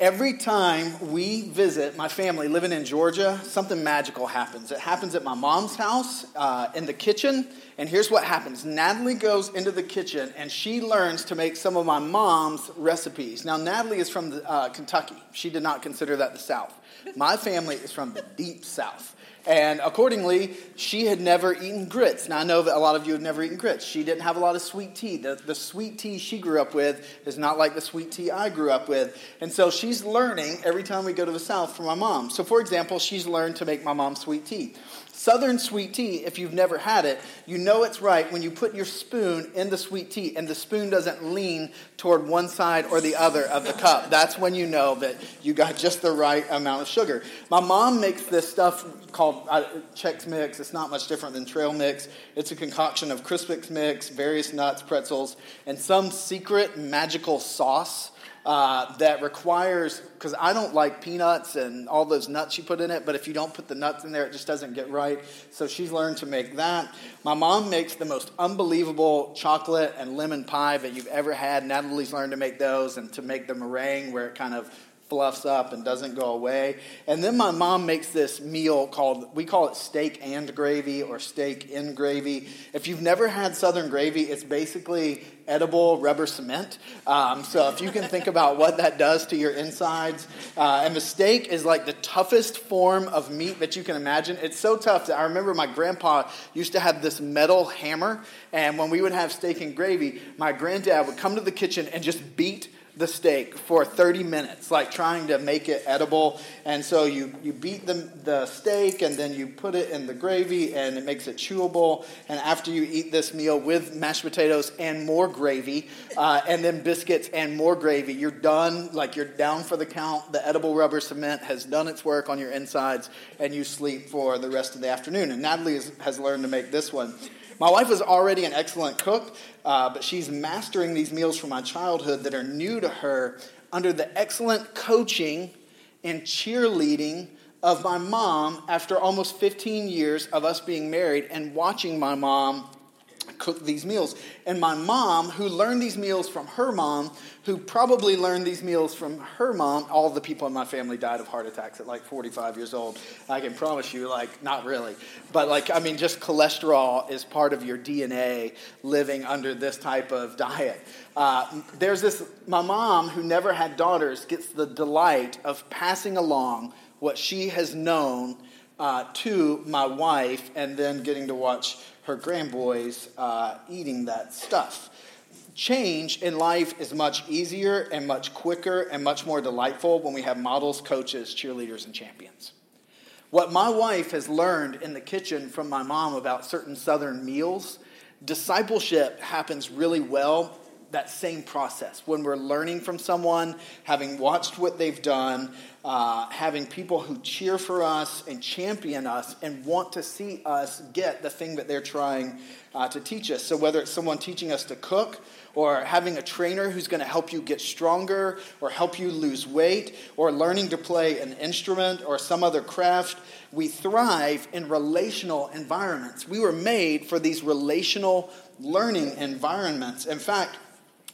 every time we visit my family living in Georgia, something magical happens. It happens at my mom's house uh, in the kitchen. And here's what happens Natalie goes into the kitchen and she learns to make some of my mom's recipes. Now, Natalie is from the, uh, Kentucky. She did not consider that the South. My family is from the deep South. And accordingly, she had never eaten grits. Now, I know that a lot of you have never eaten grits. She didn't have a lot of sweet tea. The, the sweet tea she grew up with is not like the sweet tea I grew up with. And so she's learning every time we go to the South from my mom. So, for example, she's learned to make my mom sweet tea. Southern sweet tea, if you've never had it, you know it's right when you put your spoon in the sweet tea and the spoon doesn't lean toward one side or the other of the cup. That's when you know that you got just the right amount of sugar. My mom makes this stuff called uh, Chex Mix. It's not much different than trail mix. It's a concoction of Crispix mix, various nuts, pretzels, and some secret magical sauce uh, that requires, because I don't like peanuts and all those nuts you put in it, but if you don't put the nuts in there, it just doesn't get right. So she's learned to make that. My mom makes the most unbelievable chocolate and lemon pie that you've ever had. Natalie's learned to make those and to make the meringue where it kind of fluffs up and doesn't go away. And then my mom makes this meal called, we call it steak and gravy or steak in gravy. If you've never had Southern gravy, it's basically edible rubber cement. Um, so if you can think about what that does to your insides, uh, and the steak is like the toughest form of meat that you can imagine. It's so tough that I remember my grandpa used to have this metal hammer, and when we would have steak and gravy, my granddad would come to the kitchen and just beat the steak for 30 minutes, like trying to make it edible. And so you, you beat the, the steak and then you put it in the gravy and it makes it chewable. And after you eat this meal with mashed potatoes and more gravy, uh, and then biscuits and more gravy, you're done. Like you're down for the count. The edible rubber cement has done its work on your insides and you sleep for the rest of the afternoon. And Natalie has, has learned to make this one. My wife is already an excellent cook, uh, but she's mastering these meals from my childhood that are new to her under the excellent coaching and cheerleading of my mom after almost 15 years of us being married and watching my mom cook these meals. And my mom, who learned these meals from her mom, who probably learned these meals from her mom, all the people in my family died of heart attacks at like 45 years old. I can promise you, like, not really. But, like, I mean, just cholesterol is part of your DNA living under this type of diet. Uh, there's this, my mom, who never had daughters, gets the delight of passing along what she has known uh, to my wife and then getting to watch her grandboys uh, eating that stuff. Change in life is much easier and much quicker and much more delightful when we have models, coaches, cheerleaders, and champions. What my wife has learned in the kitchen from my mom about certain Southern meals, discipleship happens really well that same process when we're learning from someone, having watched what they've done, uh, having people who cheer for us and champion us and want to see us get the thing that they're trying uh, to teach us. So, whether it's someone teaching us to cook, or having a trainer who's going to help you get stronger, or help you lose weight, or learning to play an instrument or some other craft, we thrive in relational environments. We were made for these relational learning environments. In fact,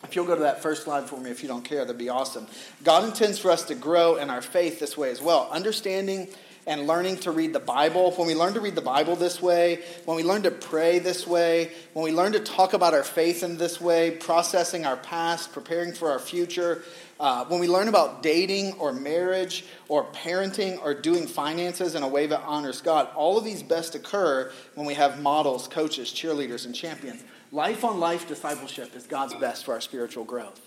if you'll go to that first slide for me, if you don't care, that'd be awesome. God intends for us to grow in our faith this way as well. Understanding and learning to read the Bible, when we learn to read the Bible this way, when we learn to pray this way, when we learn to talk about our faith in this way, processing our past, preparing for our future, uh, when we learn about dating or marriage or parenting or doing finances in a way that honors God, all of these best occur when we have models, coaches, cheerleaders, and champions. Life on life discipleship is God's best for our spiritual growth.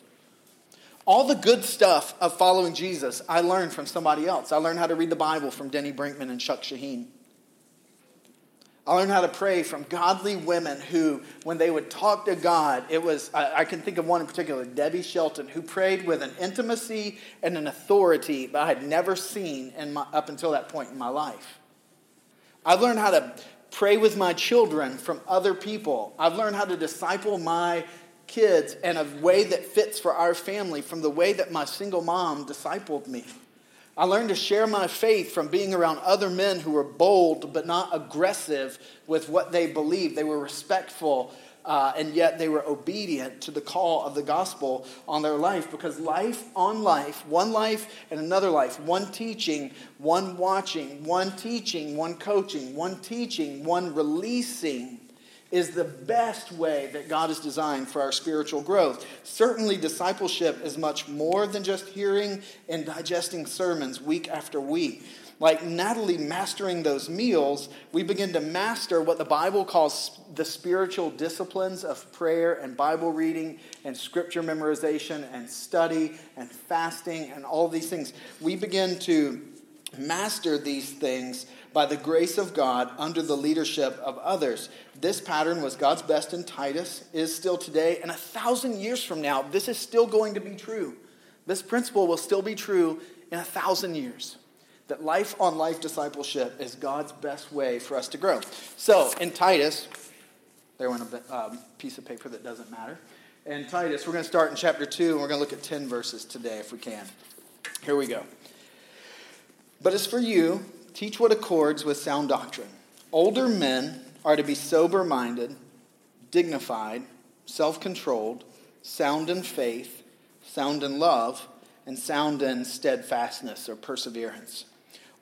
All the good stuff of following Jesus, I learned from somebody else. I learned how to read the Bible from Denny Brinkman and Chuck Shaheen. I learned how to pray from godly women who, when they would talk to God, it was, I, can think of one in particular, Debbie Shelton, who prayed with an intimacy and an authority that I had never seen in my, up until that point in my life. I learned how to pray with my children from other people. I've learned how to disciple my kids in a way that fits for our family from the way that my single mom discipled me. I learned to share my faith from being around other men who were bold but not aggressive with what they believed. They were respectful uh, and yet they were obedient to the call of the gospel on their life because life on life, one life and another life, one teaching, one watching, one teaching, one coaching, one teaching, one releasing is the best way that God has designed for our spiritual growth. Certainly, discipleship is much more than just hearing and digesting sermons week after week. Like Natalie mastering those meals, we begin to master what the Bible calls the spiritual disciplines of prayer and Bible reading and scripture memorization and study and fasting and all these things. We begin to master these things by the grace of God under the leadership of others. This pattern was God's best in Titus, is still today, and a thousand years from now, this is still going to be true. This principle will still be true in a thousand years. That life on life discipleship is God's best way for us to grow. So, in Titus, there went a um, piece of paper that doesn't matter. In Titus, we're going to start in chapter 2, and we're going to look at 10 verses today if we can. Here we go. But as for you, teach what accords with sound doctrine. Older men are to be sober minded, dignified, self controlled, sound in faith, sound in love, and sound in steadfastness or perseverance.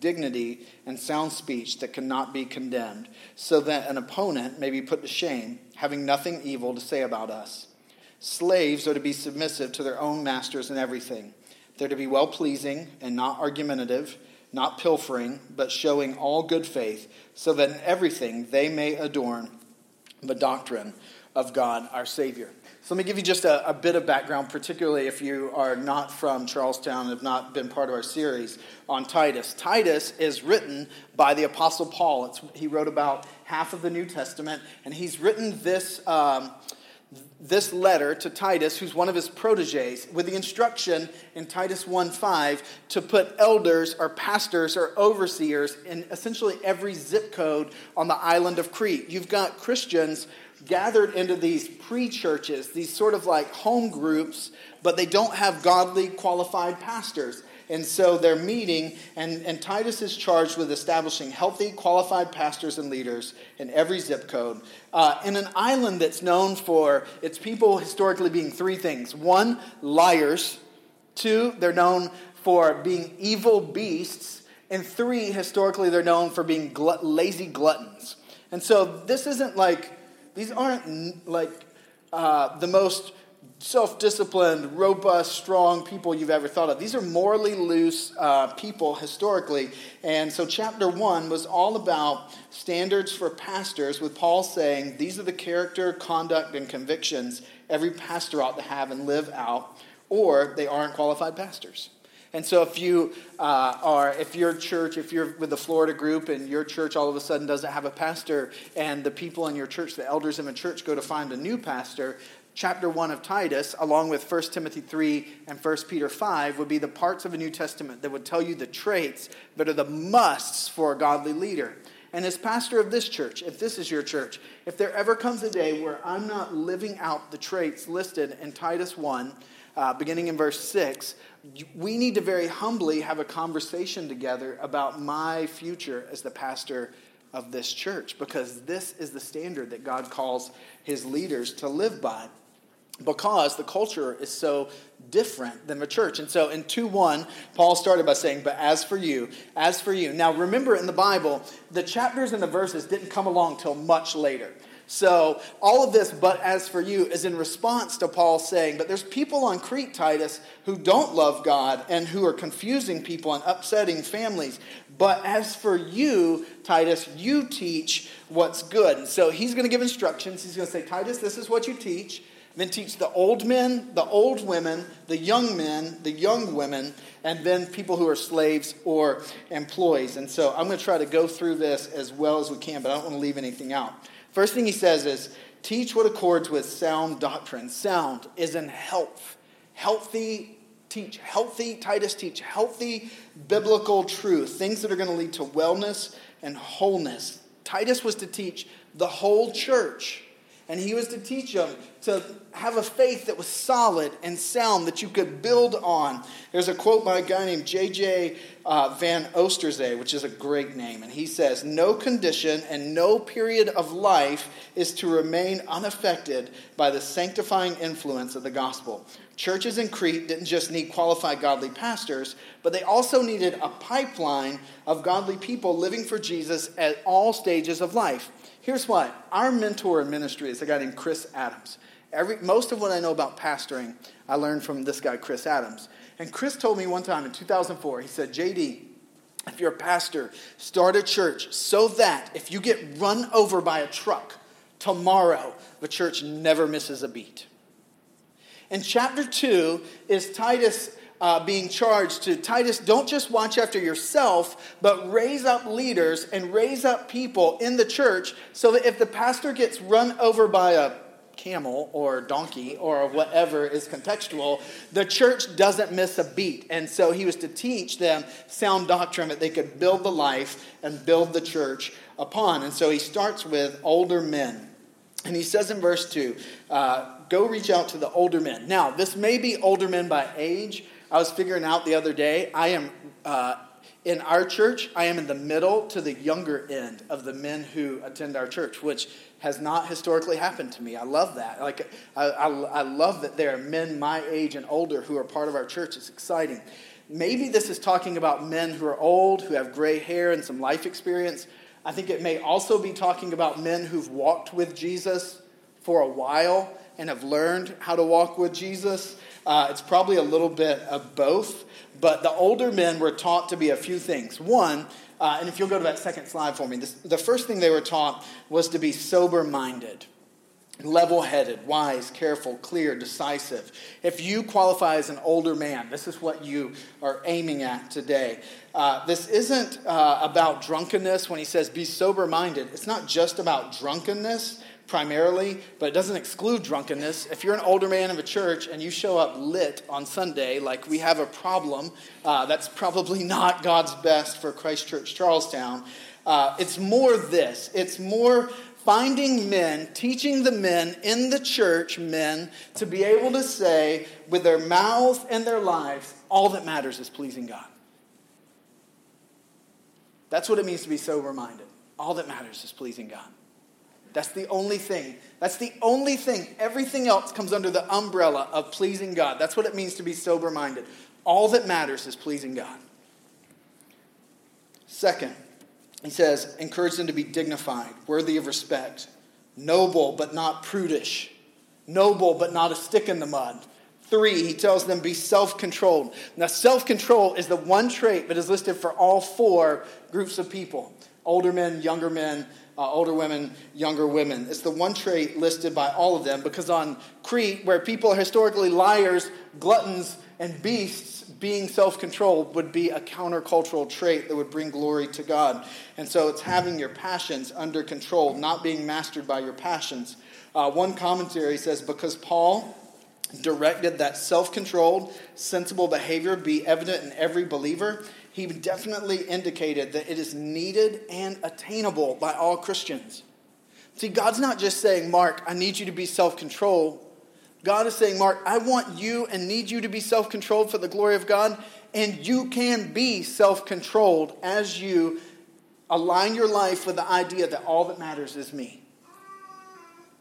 dignity, and sound speech that cannot be condemned, so that an opponent may be put to shame, having nothing evil to say about us. Slaves are to be submissive to their own masters in everything. They're to be well pleasing and not argumentative not pilfering, but showing all good faith, so that in everything they may adorn the doctrine of God our Savior. So let me give you just a, a, bit of background, particularly if you are not from Charlestown and have not been part of our series on Titus. Titus is written by the Apostle Paul. It's, he wrote about half of the New Testament, and he's written this. Um, this letter to Titus, who's one of his proteges, with the instruction in Titus 1:5 to put elders or pastors or overseers in essentially every zip code on the island of Crete. You've got Christians gathered into these pre churches, these sort of like home groups, but they don't have godly qualified pastors. And so they're meeting, and, and Titus is charged with establishing healthy, qualified pastors and leaders in every zip code. Uh, in an island that's known for its people historically being three things one, liars. Two, they're known for being evil beasts. And three, historically, they're known for being lazy gluttons. And so this isn't like, these aren't like uh, the most self disciplined, robust, strong people you've ever thought of. These are morally loose uh, people historically. And so, chapter one was all about standards for pastors, with Paul saying these are the character, conduct, and convictions every pastor ought to have and live out, or they aren't qualified pastors. And so, if you uh, are, if your church, if you're with the Florida group and your church all of a sudden doesn't have a pastor, and the people in your church, the elders in the church, go to find a new pastor, chapter 1 of Titus, along with 1 Timothy 3 and 1 Peter 5, would be the parts of the New Testament that would tell you the traits that are the musts for a godly leader. And as pastor of this church, if this is your church, if there ever comes a day where I'm not living out the traits listed in Titus 1, uh, beginning in verse 6, we need to very humbly have a conversation together about my future as the pastor of this church because this is the standard that God calls his leaders to live by because the culture is so different than the church. And so in 2 1, Paul started by saying, But as for you, as for you. Now remember in the Bible, the chapters and the verses didn't come along till much later. So all of this, but as for you, is in response to Paul saying, But there's people on Crete, Titus, who don't love God and who are confusing people and upsetting families. But as for you, Titus, you teach what's good. So he's going to give instructions. He's going to say, Titus, this is what you teach then teach the old men, the old women, the young men, the young women, and then people who are slaves or employees. And so I'm going to try to go through this as well as we can, but I don't want to leave anything out. First thing he says is Teach what accords with sound doctrine. Sound is in health. Healthy teach healthy, Titus teach healthy biblical truth, things that are going to lead to wellness and wholeness. Titus was to teach the whole church, and he was to teach them to have a faith that was solid and sound that you could build on. There's a quote by a guy named J.J. Uh, Van Oosterzee, which is a great name, and he says, No condition and no period of life is to remain unaffected by the sanctifying influence of the gospel. Churches in Crete didn't just need qualified godly pastors, but they also needed a pipeline of godly people living for Jesus at all stages of life. Here's why our mentor in ministry is a guy named Chris Adams. Every, most of what I know about pastoring, I learned from this guy, Chris Adams. And Chris told me one time in 2004, he said, JD, if you're a pastor, start a church so that if you get run over by a truck tomorrow, the church never misses a beat. And chapter 2 is Titus uh, being charged to Titus, don't just watch after yourself, but raise up leaders and raise up people in the church so that if the pastor gets run over by a camel or donkey or whatever is contextual, the church doesn't miss a beat. And so he was to teach them sound doctrine that they could build the life and build the church upon. And so he starts with older men. And he says in verse 2, uh, go reach out to the older men. Now, this may be older men by age. I was figuring out the other day, I am, uh, in our church, I am in the middle to the younger end of the men who attend our church, which has not historically happened to me. I love that. Like, I, I, I love that there are men my age and older who are part of our church. It's exciting. Maybe this is talking about men who are old, who have gray hair and some life experience. I think it may also be talking about men who've walked with Jesus for a while and have learned how to walk with Jesus. Uh, it's probably a little bit of both, but the older men were taught to be a few things. One, uh, and if you'll go to that second slide for me, this, the first thing they were taught was to be sober minded, level headed, wise, careful, clear, decisive. If you qualify as an older man, this is what you are aiming at today. Uh, this isn't uh, about drunkenness when he says be sober minded. It's not just about drunkenness primarily, but it doesn't exclude drunkenness. If you're an older man of a church and you show up lit on Sunday, like we have a problem, uh, that's probably not God's best for Christ Church Charlestown. Uh, it's more this it's more finding men, teaching the men in the church, men, to be able to say with their mouths and their lives, all that matters is pleasing God. That's what it means to be sober minded. All that matters is pleasing God. That's the only thing. That's the only thing. Everything else comes under the umbrella of pleasing God. That's what it means to be sober minded. All that matters is pleasing God. Second, he says, encourage them to be dignified, worthy of respect, noble but not prudish, noble but not a stick in the mud. Three, he tells them be self controlled. Now, self control is the one trait that is listed for all four groups of people older men, younger men, uh, older women, younger women. It's the one trait listed by all of them because on Crete, where people are historically liars, gluttons, and beasts, being self controlled would be a countercultural trait that would bring glory to God. And so it's having your passions under control, not being mastered by your passions. Uh, one commentary says, because Paul directed that self controlled, sensible behavior be evident in every believer, he definitely indicated that it is needed and attainable by all Christians. See, God's not just saying, Mark, I need you to be self controlled. God is saying, Mark, I want you and need you to be self controlled for the glory of God, and you can be self controlled as you align your life with the idea that all that matters is me.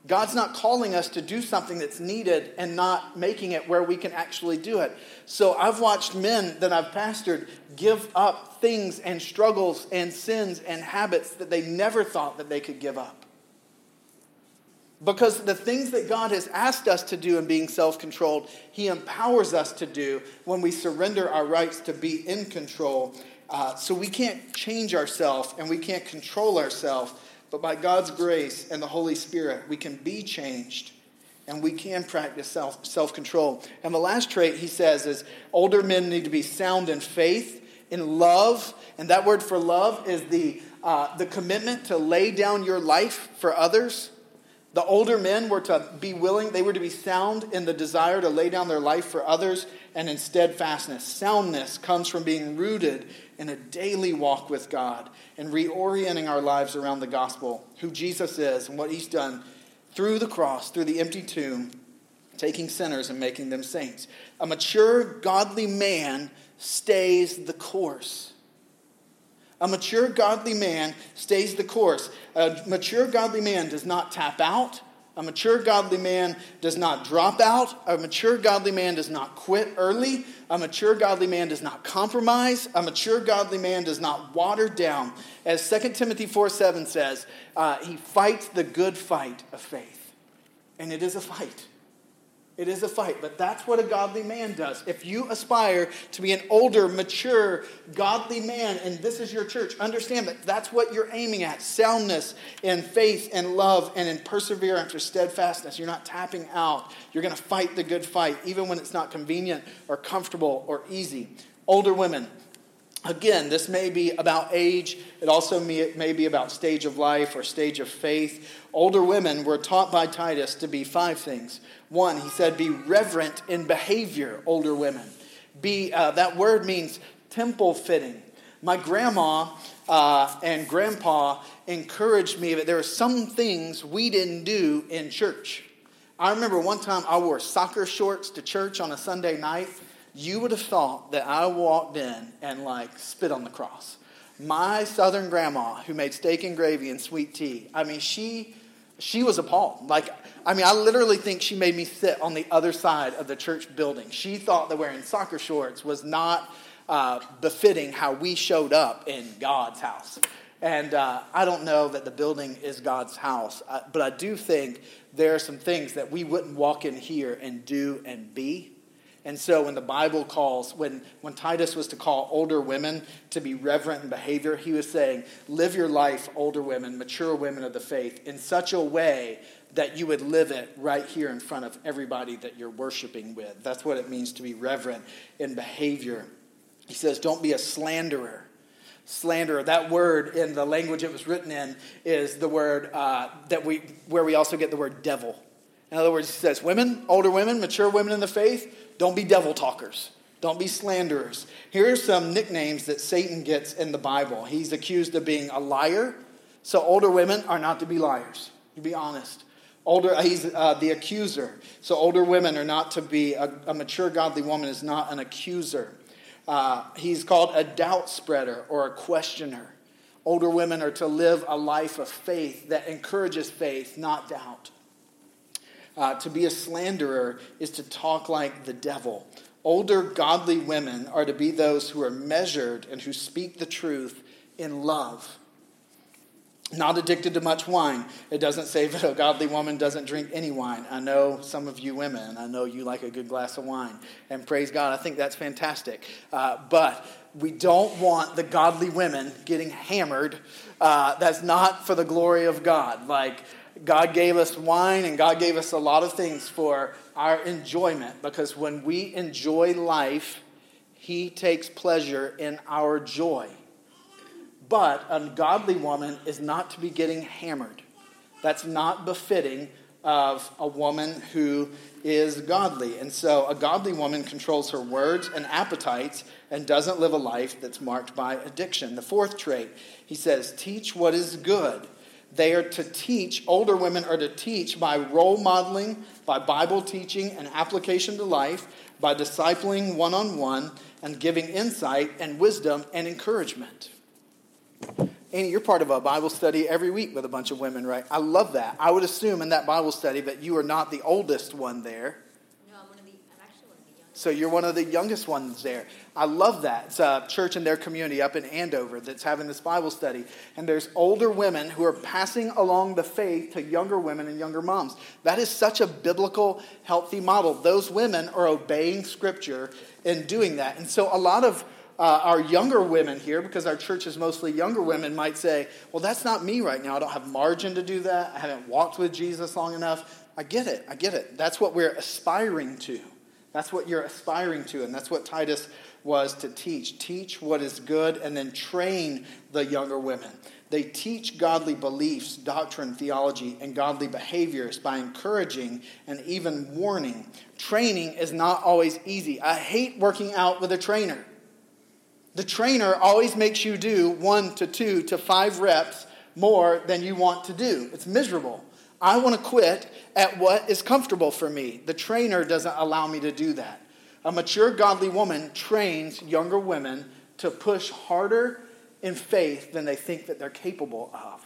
God's not calling us to do something that's needed and not making it where we can actually do it. So I've watched men that I've pastored give up things and struggles and sins and habits that they never thought that they could give up. Because the things that God has asked us to do in being self controlled, He empowers us to do when we surrender our rights to be in control. Uh, so we can't change ourselves and we can't control ourselves but by God's grace and the Holy Spirit, we can be changed and we can practice self, self-control. And the last trait he says is older men need to be sound in faith, in love, and that word for love is the, uh, the commitment to lay down your life for others. The older men were to be willing, they were to be sound in the desire to lay down their life for others and in steadfastness. Soundness comes from being rooted in a daily walk with God and reorienting our lives around the gospel, who Jesus is and what he's done through the cross, through the empty tomb, taking sinners and making them saints. A mature, godly man stays the course. A mature, godly man stays the course. A mature, godly man does not tap out. A mature, godly man does not drop out. A mature, godly man does not quit early. A mature, godly man does not compromise. A mature, godly man does not water down. As 2 Timothy 4 7 says, uh, he fights the good fight of faith. And it is a fight. It is a fight, but that's what a godly man does. If you aspire to be an older, mature, godly man, and this is your church, understand that that's what you're aiming at soundness in faith and love and in perseverance or steadfastness. You're not tapping out. You're going to fight the good fight, even when it's not convenient or comfortable or easy. Older women, Again, this may be about age. It also may, may, be about stage of life or stage of faith. Older women were taught by Titus to be five things. One, he said, be reverent in behavior, older women. Be, uh, that word means temple fitting. My grandma uh, and grandpa encouraged me that there are some things we didn't do in church. I remember one time I wore soccer shorts to church on a Sunday night you would have thought that I walked in and like spit on the cross. My southern grandma, who made steak and gravy and sweet tea, I mean, she she was appalled. Like, I mean, I literally think she made me sit on the other side of the church building. She thought that wearing soccer shorts was not uh, befitting how we showed up in God's house. And uh, I don't know that the building is God's house, uh, but I do think there are some things that we wouldn't walk in here and do and be and so when the Bible calls, when, when Titus was to call older women to be reverent in behavior, he was saying, live your life, older women, mature women of the faith, in such a way that you would live it right here in front of everybody that you're worshiping with. That's what it means to be reverent in behavior. He says, don't be a slanderer. Slanderer, that word in the language it was written in is the word uh, that we, where we also get the word devil. In other words, he says, women, older women, mature women in the faith, don't be devil talkers. Don't be slanderers. Here are some nicknames that Satan gets in the Bible. He's accused of being a liar. So older women are not to be liars. To be honest. Older, uh, he's uh, the accuser. So older women are not to be, a, a mature godly woman is not an accuser. Uh, he's called a doubt spreader or a questioner. Older women are to live a life of faith that encourages faith, not doubt. Uh, to be a slanderer is to talk like the devil. Older, godly women are to be those who are measured and who speak the truth in love. Not addicted to much wine. It doesn't say that a godly woman doesn't drink any wine. I know some of you women, I know you like a good glass of wine. And praise God, I think that's fantastic. Uh, but we don't want the godly women getting hammered. Uh, that's not for the glory of God. Like, God gave us wine and God gave us a lot of things for our enjoyment because when we enjoy life, He takes pleasure in our joy. But a godly woman is not to be getting hammered. That's not befitting of a woman who is godly. And so a godly woman controls her words and appetites and doesn't live a life that's marked by addiction. The fourth trait, he says, teach what is good they are to teach, older women are to teach by role modeling, by Bible teaching and application to life, by discipling one on one, and giving insight and wisdom and encouragement. Annie, you're part of a Bible study every week with a bunch of women, right? I love that. I would assume in that Bible study that you are not the oldest one there. So you're one of the youngest ones there. I love that. It's a church in their community up in Andover that's having this Bible study. And there's older women who are passing along the faith to younger women and younger moms. That is such a biblical, healthy model. Those women are obeying Scripture in doing that. And so a lot of uh, our younger women here, because our church is mostly younger women, might say, Well, that's not me right now. I don't have margin to do that. I haven't walked with Jesus long enough. I get it. I get it. That's what we're aspiring to. That's what you're aspiring to, and that's what Titus was to teach. Teach what is good and then train the younger women. They teach godly beliefs, doctrine, theology, and godly behaviors by encouraging and even warning. Training is not always easy. I hate working out with a trainer. The trainer always makes you do one to two to five reps more than you want to do. It's miserable. I want to quit at what is comfortable for me. The trainer doesn't allow me to do that. A mature, godly woman trains younger women to push harder in faith than they think that they're capable of.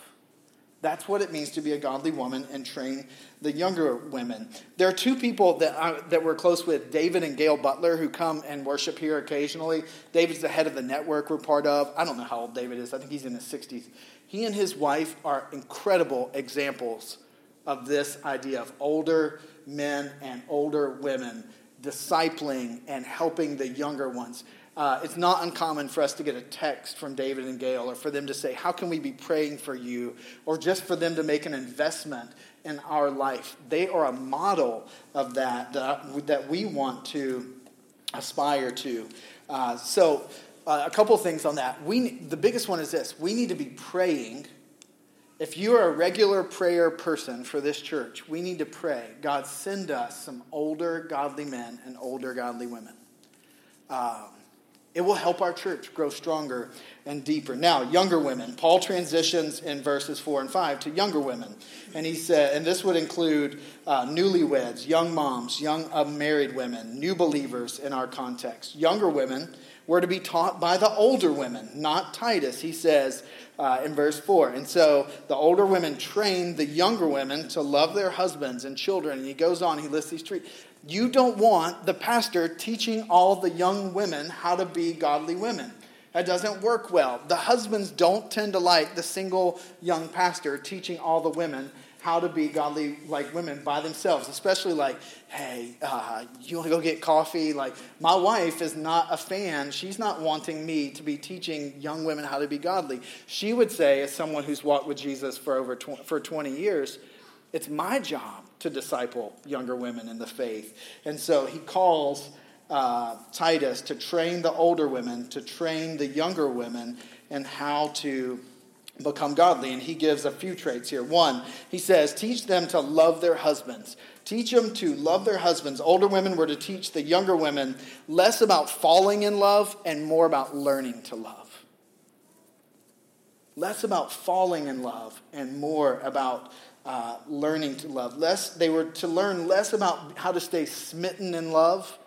That's what it means to be a godly woman and train the younger women. There are two people that, I, that we're close with, David and Gail Butler, who come and worship here occasionally. David's the head of the network we're part of. I don't know how old David is. I think he's in his 60s. He and his wife are incredible examples of this idea of older men and older women discipling and helping the younger ones. Uh, it's not uncommon for us to get a text from David and Gail or for them to say, How can we be praying for you? Or just for them to make an investment in our life. They are a model of that that, that we want to aspire to. Uh, so, uh, a couple things on that. We, the biggest one is this we need to be praying if you are a regular prayer person for this church, we need to pray God, send us some older godly men and older godly women. Um, it will help our church grow stronger and deeper. Now, younger women. Paul transitions in verses 4 and 5 to younger women. And he said, and this would include uh, newlyweds, young moms, young unmarried women, new believers in our context. Younger women were to be taught by the older women, not Titus. He says, uh, in verse 4. And so the older women train the younger women to love their husbands and children. And he goes on, he lists these three. You don't want the pastor teaching all the young women how to be godly women. That doesn't work well. The husbands don't tend to like the single young pastor teaching all the women how to be godly like women by themselves especially like hey uh, you want to go get coffee? Like my wife is not a fan. She's not wanting me to be teaching young women how to be godly. She would say as someone who's walked with jesus for over tw- for 20 years it's my job to disciple younger women in the faith. And so he calls uh, titus to train the older women to train the younger women and how to become godly. And he gives a few traits here. One, he says, teach them to love their husbands. Teach them to love their husbands. Older women were to teach the younger women less about falling in love and more about learning to love. Less about falling in love and more about uh, learning to love. Less, they were to learn less about how to stay smitten in love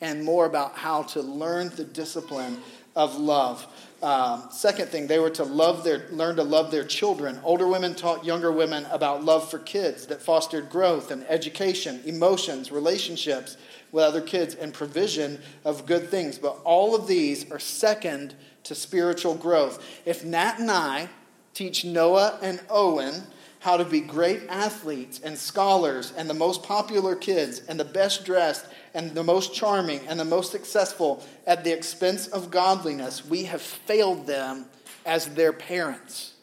and more about how to learn the discipline of love. Um, second thing, they were to love their, learn to love their children. Older women taught younger women about love for kids that fostered growth and education, emotions, relationships with other kids, and provision of good things. But all of these are second to spiritual growth. If Nat and I teach Noah and Owen how to be great athletes and scholars and the most popular kids and the best dressed and the most charming and the most successful at the expense of godliness, we have failed them as their parents.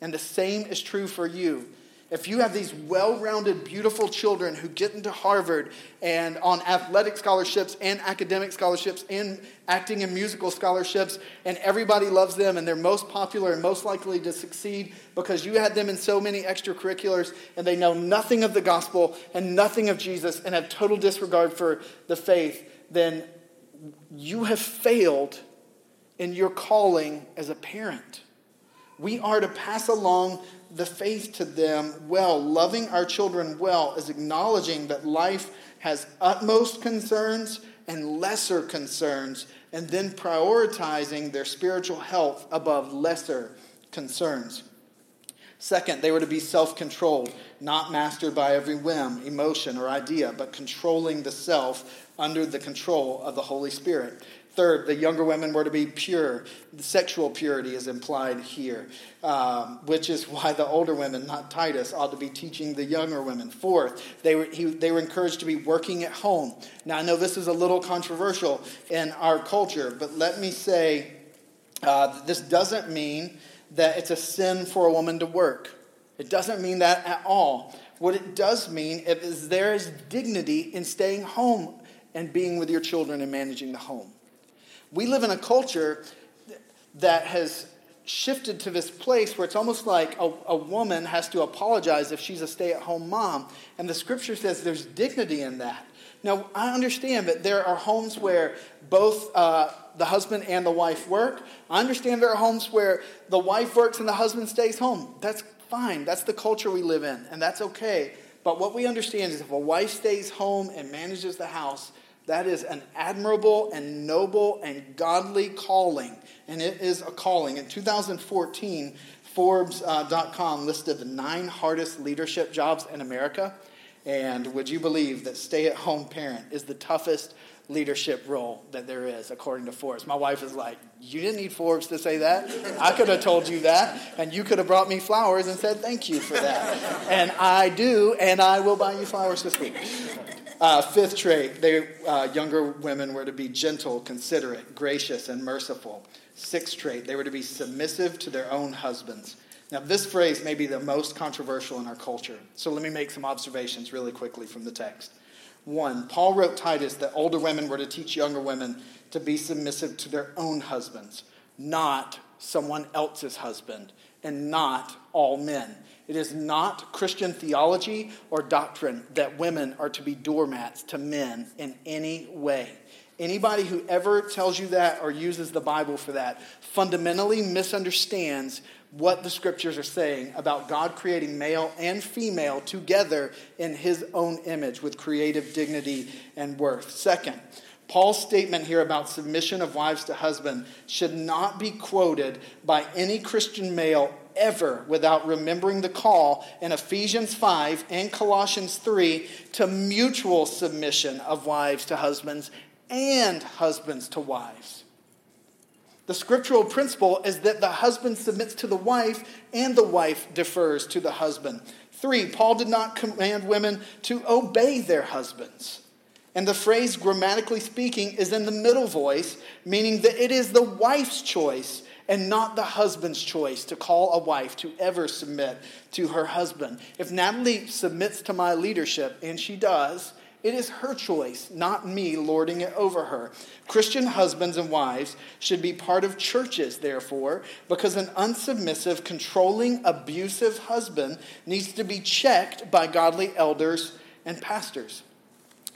And the same is true for you if you have these well rounded, beautiful children who get into Harvard and on athletic scholarships and academic scholarships and acting and musical scholarships, and everybody loves them and they're most popular and most likely to succeed because you had them in so many extracurriculars and they know nothing of the gospel and nothing of Jesus and have total disregard for the faith, then you have failed in your calling as a parent. We are to pass along the faith to them well. Loving our children well is acknowledging that life has utmost concerns and lesser concerns, and then prioritizing their spiritual health above lesser concerns. Second, they were to be self controlled, not mastered by every whim, emotion, or idea, but controlling the self under the control of the Holy Spirit. Third, the younger women were to be pure. The sexual purity is implied here, um, which is why the older women, not Titus, ought to be teaching the younger women. Fourth, they were, he, they were encouraged to be working at home. Now, I know this is a little controversial in our culture, but let me say uh, this doesn't mean that it's a sin for a woman to work. It doesn't mean that at all. What it does mean is there is dignity in staying home and being with your children and managing the home we live in a culture that has shifted to this place where it's almost like a, a woman has to apologize if she's a stay at home mom. And the scripture says there's dignity in that. Now, I understand that there are homes where both uh, the husband and the wife work. I understand there are homes where the wife works and the husband stays home. That's fine. That's the culture we live in, and that's okay. But what we understand is if a wife stays home and manages the house, that is an admirable and noble and godly calling. And it is a calling. In 2014, Forbes.com uh, listed the nine hardest leadership jobs in America. And would you believe that stay at home parent is the toughest leadership role that there is, according to Forbes? My wife is like, You didn't need Forbes to say that. I could have told you that, and you could have brought me flowers and said thank you for that. And I do, and I will buy you flowers this week. Uh, fifth trait, they, uh, younger women were to be gentle, considerate, gracious, and merciful. Sixth trait, they were to be submissive to their own husbands. Now, this phrase may be the most controversial in our culture, so let me make some observations really quickly from the text. One, Paul wrote Titus that older women were to teach younger women to be submissive to their own husbands, not someone else's husband, and not all men. It is not Christian theology or doctrine that women are to be doormats to men in any way. Anybody who ever tells you that or uses the Bible for that fundamentally misunderstands what the scriptures are saying about God creating male and female together in his own image with creative dignity and worth. Second, Paul's statement here about submission of wives to husband should not be quoted by any Christian male ever without remembering the call in Ephesians 5 and Colossians 3 to mutual submission of wives to husbands and husbands to wives. The scriptural principle is that the husband submits to the wife and the wife defers to the husband. Three, Paul did not command women to obey their husbands. And the phrase, grammatically speaking, is in the middle voice, meaning that it is the wife's choice and not the husband's choice to call a wife to ever submit to her husband. If Natalie submits to my leadership, and she does, it is her choice, not me lording it over her. Christian husbands and wives should be part of churches, therefore, because an unsubmissive, controlling, abusive husband needs to be checked by godly elders and pastors.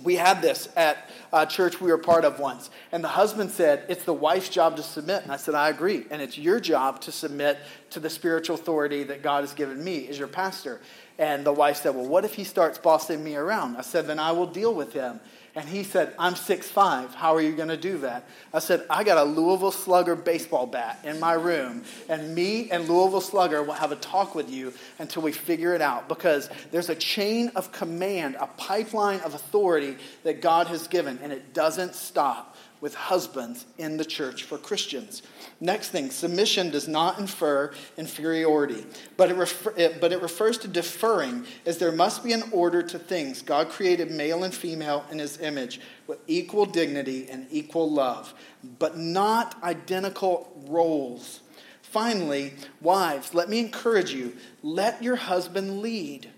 We had this at a church we were part of once. And the husband said, It's the wife's job to submit. And I said, I agree. And it's your job to submit to the spiritual authority that God has given me as your pastor. And the wife said, Well, what if he starts bossing me around? I said, Then I will deal with him. And he said, I'm six five. How are you going to do that? I said, I got a Louisville Slugger baseball bat in my room, and me and Louisville Slugger will have a talk with you until we figure it out because there's a chain of command, a pipeline of authority that God has given, and it doesn't stop with husbands in the church for Christians. Next thing, submission does not infer inferiority, but it, refer, it, but it refers to deferring, as there must be an order to things. God created male and female in his image with equal dignity and equal love, but not identical roles. Finally, wives, let me encourage you let your husband lead,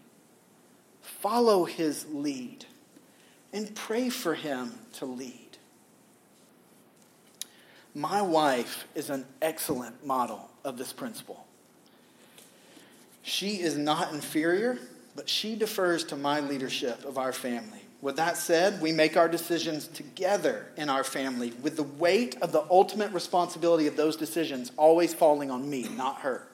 follow his lead, and pray for him to lead. My wife is an excellent model of this principle. She is not inferior, but she defers to my leadership of our family. With that said, we make our decisions together in our family, with the weight of the ultimate responsibility of those decisions always falling on me, not her.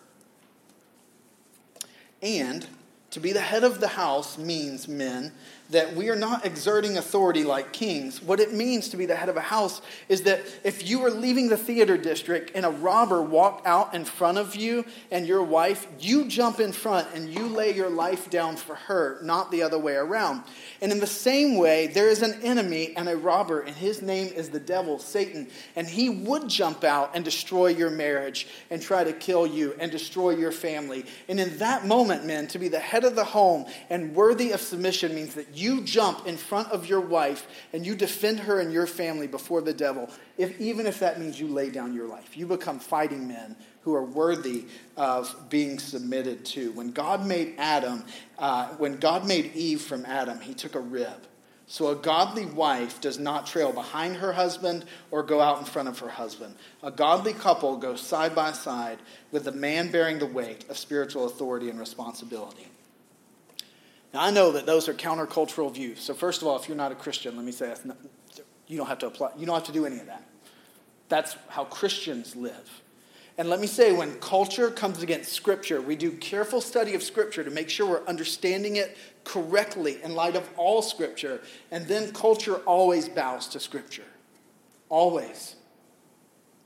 And to be the head of the house means, men, that we are not exerting authority like kings. What it means to be the head of a house is that if you were leaving the theater district and a robber walked out in front of you and your wife, you jump in front and you lay your life down for her, not the other way around. And in the same way, there is an enemy and a robber, and his name is the devil, Satan. And he would jump out and destroy your marriage and try to kill you and destroy your family. And in that moment, men, to be the head of the home and worthy of submission means that you jump in front of your wife and you defend her and your family before the devil, if, even if that means you lay down your life. You become fighting men who are worthy of being submitted to. When God made Adam, uh, when God made Eve from Adam, he took a rib So a godly wife does not trail behind her husband or go out in front of her husband. A godly couple goes side by side with the man bearing the weight of spiritual authority and responsibility. Now, I know that those are countercultural views. So, first of all, if you're not a Christian, let me say you don't have to apply, you don't have to do any of that. That's how Christians live. And let me say, when culture comes against Scripture, we do careful study of Scripture to make sure we're understanding it correctly in light of all Scripture. And then culture always bows to Scripture. Always.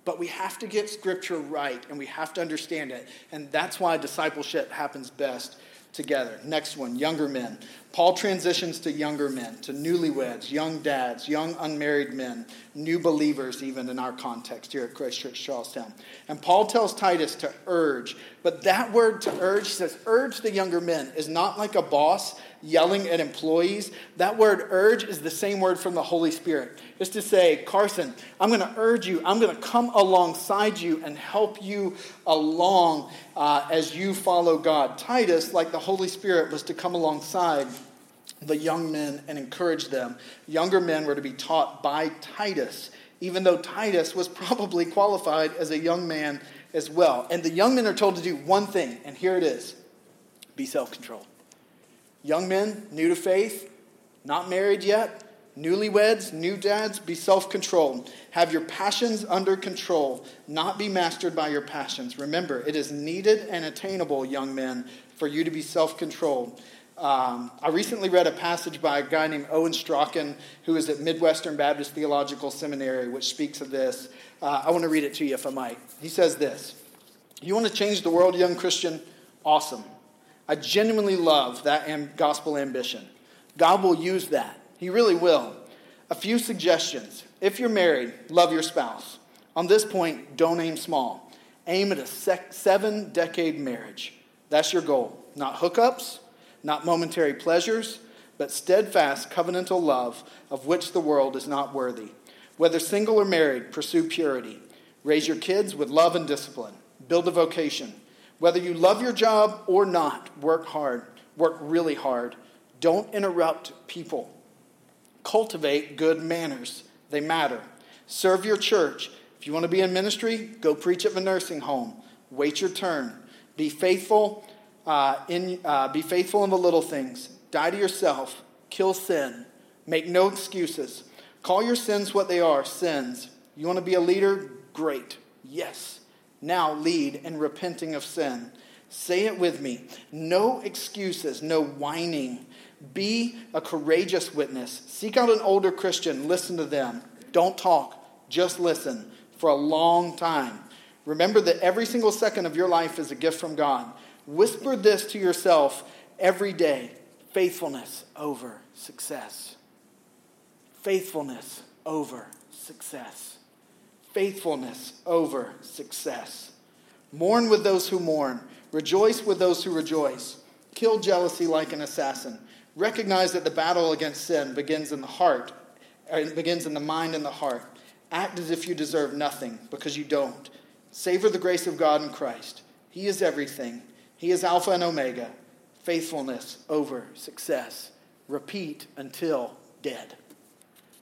But we have to get Scripture right and we have to understand it. And that's why discipleship happens best together. Next one, younger men. Paul transitions to younger men, to newlyweds, young dads, young unmarried men, new believers, even in our context here at Christ Church Charlestown. And Paul tells Titus to urge, but that word to urge, says, urge the younger men, is not like a boss yelling at employees. That word urge is the same word from the Holy Spirit. It's to say, Carson, I'm going to urge you, I'm going to come alongside you and help you along uh, as you follow God. Titus, like the Holy Spirit, was to come alongside the young men and encourage them. Younger men were to be taught by Titus, even though Titus was probably qualified as a young man as well. And the young men are told to do one thing, and here it is be self controlled. Young men, new to faith, not married yet, newlyweds, new dads, be self controlled. Have your passions under control, not be mastered by your passions. Remember, it is needed and attainable, young men, for you to be self controlled. Um, I recently read a passage by a guy named Owen Strachan, who is at Midwestern Baptist Theological Seminary, which speaks of this. Uh, I want to read it to you if I might. He says this You want to change the world, young Christian? Awesome. I genuinely love that am- gospel ambition. God will use that. He really will. A few suggestions. If you're married, love your spouse. On this point, don't aim small. Aim at a sec- seven decade marriage. That's your goal. Not hookups, not momentary pleasures, but steadfast covenantal love of which the world is not worthy. Whether single or married, pursue purity. Raise your kids with love and discipline. Build a vocation. Whether you love your job or not, work hard. Work really hard. Don't interrupt people. Cultivate good manners, they matter. Serve your church. If you want to be in ministry, go preach at the nursing home. Wait your turn. Be faithful. Uh, in, uh, be faithful in the little things. Die to yourself. Kill sin. Make no excuses. Call your sins what they are sins. You want to be a leader? Great. Yes. Now lead in repenting of sin. Say it with me. No excuses, no whining. Be a courageous witness. Seek out an older Christian, listen to them. Don't talk, just listen for a long time. Remember that every single second of your life is a gift from God. Whisper this to yourself every day faithfulness over success. Faithfulness over success faithfulness over success. Mourn with those who mourn, rejoice with those who rejoice. Kill jealousy like an assassin. Recognize that the battle against sin begins in the heart, uh, it begins in the mind and the heart. Act as if you deserve nothing because you don't. Savor the grace of God in Christ. He is everything. He is Alpha and Omega. Faithfulness over success. Repeat until dead.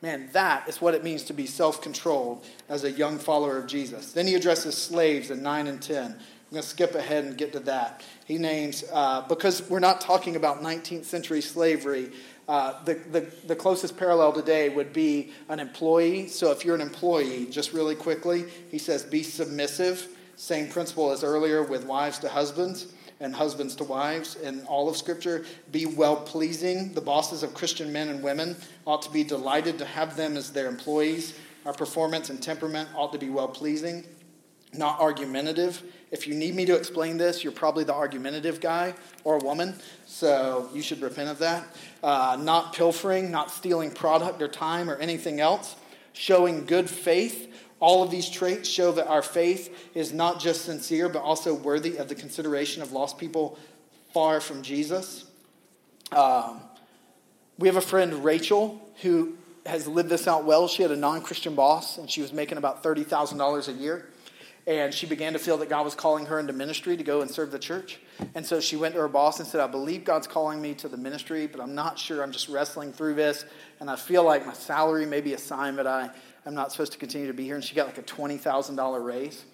Man, that is what it means to be self controlled as a young follower of Jesus. Then he addresses slaves in 9 and 10. I'm going to skip ahead and get to that. He names, uh, because we're not talking about 19th century slavery, uh, the, the, the closest parallel today would be an employee. So if you're an employee, just really quickly, he says, be submissive. Same principle as earlier with wives to husbands and husbands to wives in all of Scripture. Be well pleasing. The bosses of Christian men and women ought to be delighted to have them as their employees. Our performance and temperament ought to be well pleasing, not argumentative. If you need me to explain this, you're probably the argumentative guy or woman, so you should repent of that. Uh, not pilfering, not stealing product or time or anything else. Showing good faith all of these traits show that our faith is not just sincere, but also worthy of the consideration of lost people far from Jesus. Um, we have a friend, Rachel, who has lived this out well. She had a non Christian boss, and she was making about $30,000 a year. and she began to feel that God was calling her into ministry to go and serve the church. And so she went to her boss and said, I believe God's calling me to the ministry, but I'm not sure. I'm just wrestling through this, and I feel like my salary may be a sign that I am not supposed to continue to be here. And she got like a $20,000 raise.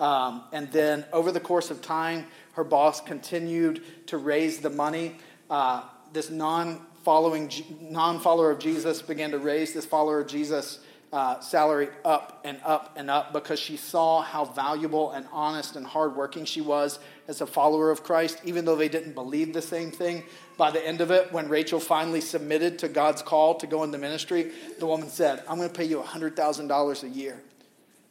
Um, and then over the course of time, her boss continued to raise the money. Uh, this non following non follower of Jesus began to raise this follower of Jesus uh, salary up and up and up because she saw how valuable and honest and hardworking she was as a follower of Christ, even though they didn't believe the same thing. By the end of it, when Rachel finally submitted to God's call to go into ministry, the woman said, I'm going to pay you $100,000 a year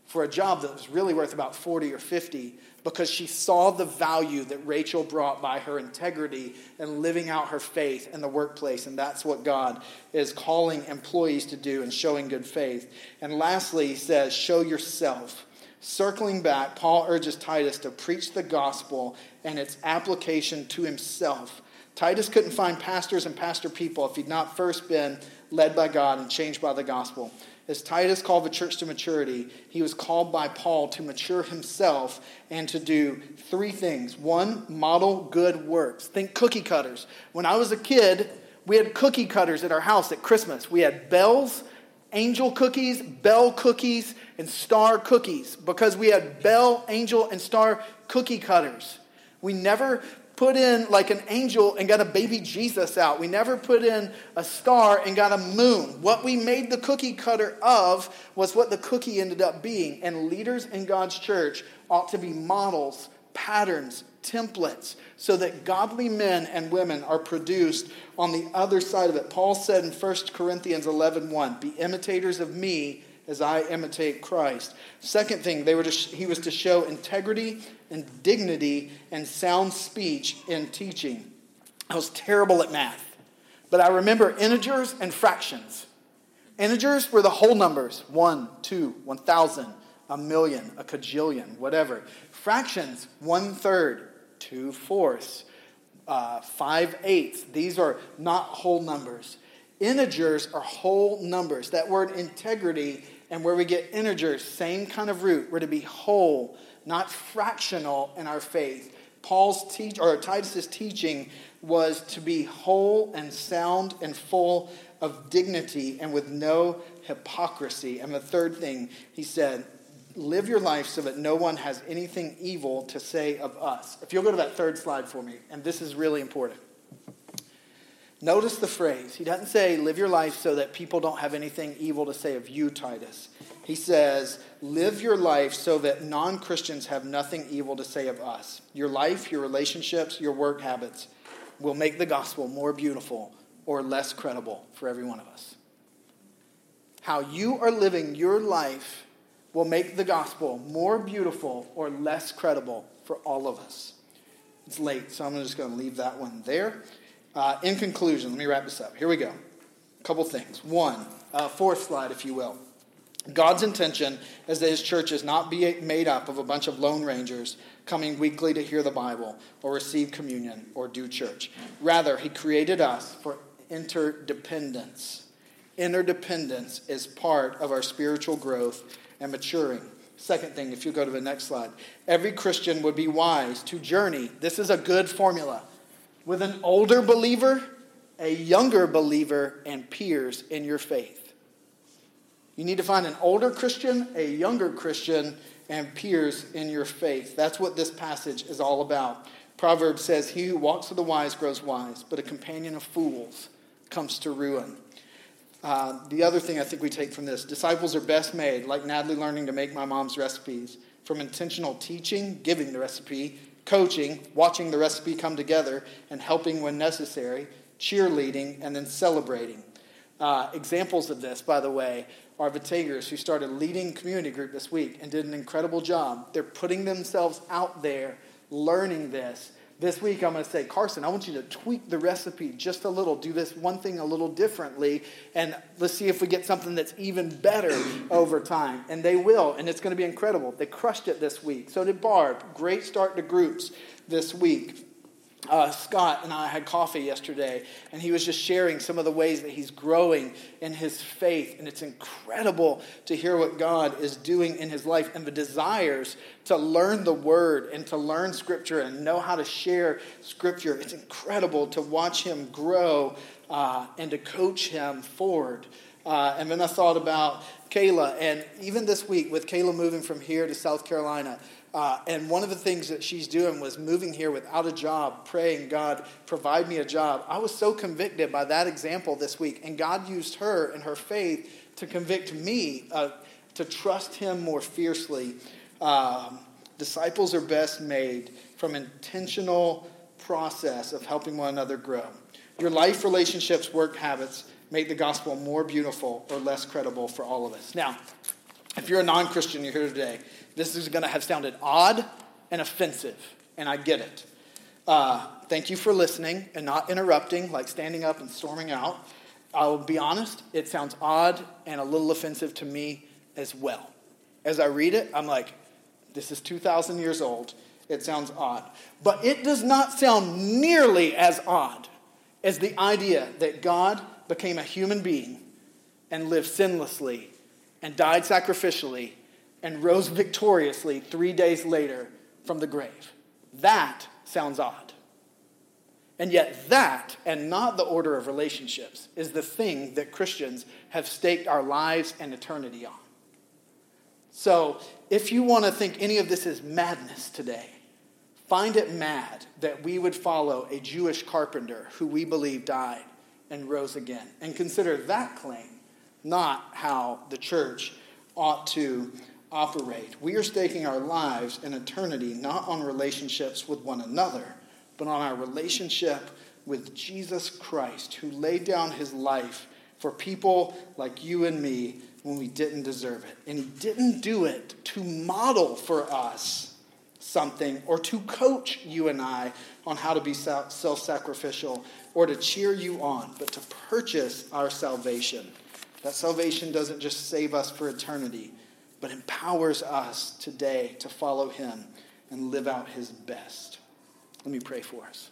for a job that was really worth about 40 or 50 because she saw the value that Rachel brought by her integrity and living out her faith in the workplace. And that's what God is calling employees to do and showing good faith. And lastly, he says, show yourself. Circling back, Paul urges Titus to preach the gospel and its application to himself. Titus couldn't find pastors and pastor people if he'd not first been led by God and changed by the gospel. As Titus called the church to maturity, he was called by Paul to mature himself and to do three things. One, model good works. Think cookie cutters. When I was a kid, we had cookie cutters at our house at Christmas. We had bells, angel cookies, bell cookies, and star cookies because we had bell, angel, and star cookie cutters. We never put in like an angel and got a baby Jesus out. We never put in a star and got a moon. What we made the cookie cutter of was what the cookie ended up being. And leaders in God's church ought to be models, patterns, templates, so that godly men and women are produced on the other side of it. Paul said in 1 Corinthians 11 1, Be imitators of me as I imitate Christ. Second thing, they were to, he was to show integrity and dignity and sound speech in teaching. I was terrible at math, but I remember integers and fractions. Integers were the whole numbers one, two, one thousand, a million, a cajillion, whatever. Fractions, one third, two fourths, uh, five eighths. These are not whole numbers. Integers are whole numbers. That word integrity and where we get integers, same kind of root. We're to be whole, not fractional in our faith. Paul's teach or Titus's teaching was to be whole and sound and full of dignity and with no hypocrisy. And the third thing he said, live your life so that no one has anything evil to say of us. If you'll go to that third slide for me, and this is really important. Notice the phrase. He doesn't say, live your life so that people don't have anything evil to say of you, Titus. He says, live your life so that non Christians have nothing evil to say of us. Your life, your relationships, your work habits will make the gospel more beautiful or less credible for every one of us. How you are living your life will make the gospel more beautiful or less credible for all of us. It's late, so I'm just going to leave that one there. Uh, in conclusion, let me wrap this up. Here we go. A couple things. One, uh, fourth slide, if you will. God's intention is that his church is not be made up of a bunch of lone rangers coming weekly to hear the Bible or receive communion or do church. Rather, he created us for interdependence. Interdependence is part of our spiritual growth and maturing. Second thing, if you go to the next slide, every Christian would be wise to journey. This is a good formula with an older believer, a younger believer, and peers in your faith. You need to find an older Christian, a younger Christian, and peers in your faith. That's what this passage is all about. Proverbs says, He who walks with the wise grows wise, but a companion of fools comes to ruin. Uh, the other thing I think we take from this disciples are best made, like Natalie learning to make my mom's recipes, from intentional teaching, giving the recipe, coaching, watching the recipe come together, and helping when necessary, cheerleading, and then celebrating. Uh, examples of this, by the way, are the Tagers who started leading community group this week and did an incredible job. They're putting themselves out there, learning this, this week, I'm going to say, Carson, I want you to tweak the recipe just a little. Do this one thing a little differently, and let's see if we get something that's even better over time. And they will, and it's going to be incredible. They crushed it this week. So did Barb. Great start to groups this week. Uh, Scott and I had coffee yesterday, and he was just sharing some of the ways that he's growing in his faith. And it's incredible to hear what God is doing in his life and the desires to learn the word and to learn scripture and know how to share scripture. It's incredible to watch him grow uh, and to coach him forward. Uh, and then I thought about Kayla, and even this week with Kayla moving from here to South Carolina, uh, and one of the things that she's doing was moving here without a job, praying, God, provide me a job. I was so convicted by that example this week. And God used her and her faith to convict me uh, to trust Him more fiercely. Um, disciples are best made from intentional process of helping one another grow. Your life, relationships, work habits make the gospel more beautiful or less credible for all of us. Now, if you're a non Christian, you're here today, this is going to have sounded odd and offensive, and I get it. Uh, thank you for listening and not interrupting, like standing up and storming out. I'll be honest, it sounds odd and a little offensive to me as well. As I read it, I'm like, this is 2,000 years old. It sounds odd. But it does not sound nearly as odd as the idea that God became a human being and lived sinlessly and died sacrificially and rose victoriously three days later from the grave. That sounds odd. And yet, that, and not the order of relationships, is the thing that Christians have staked our lives and eternity on. So, if you want to think any of this is madness today, find it mad that we would follow a Jewish carpenter who we believe died and rose again, and consider that claim not how the church ought to operate. We are staking our lives in eternity not on relationships with one another, but on our relationship with Jesus Christ, who laid down his life for people like you and me when we didn't deserve it. And he didn't do it to model for us something or to coach you and I on how to be self sacrificial or to cheer you on, but to purchase our salvation. That salvation doesn't just save us for eternity, but empowers us today to follow him and live out his best. Let me pray for us.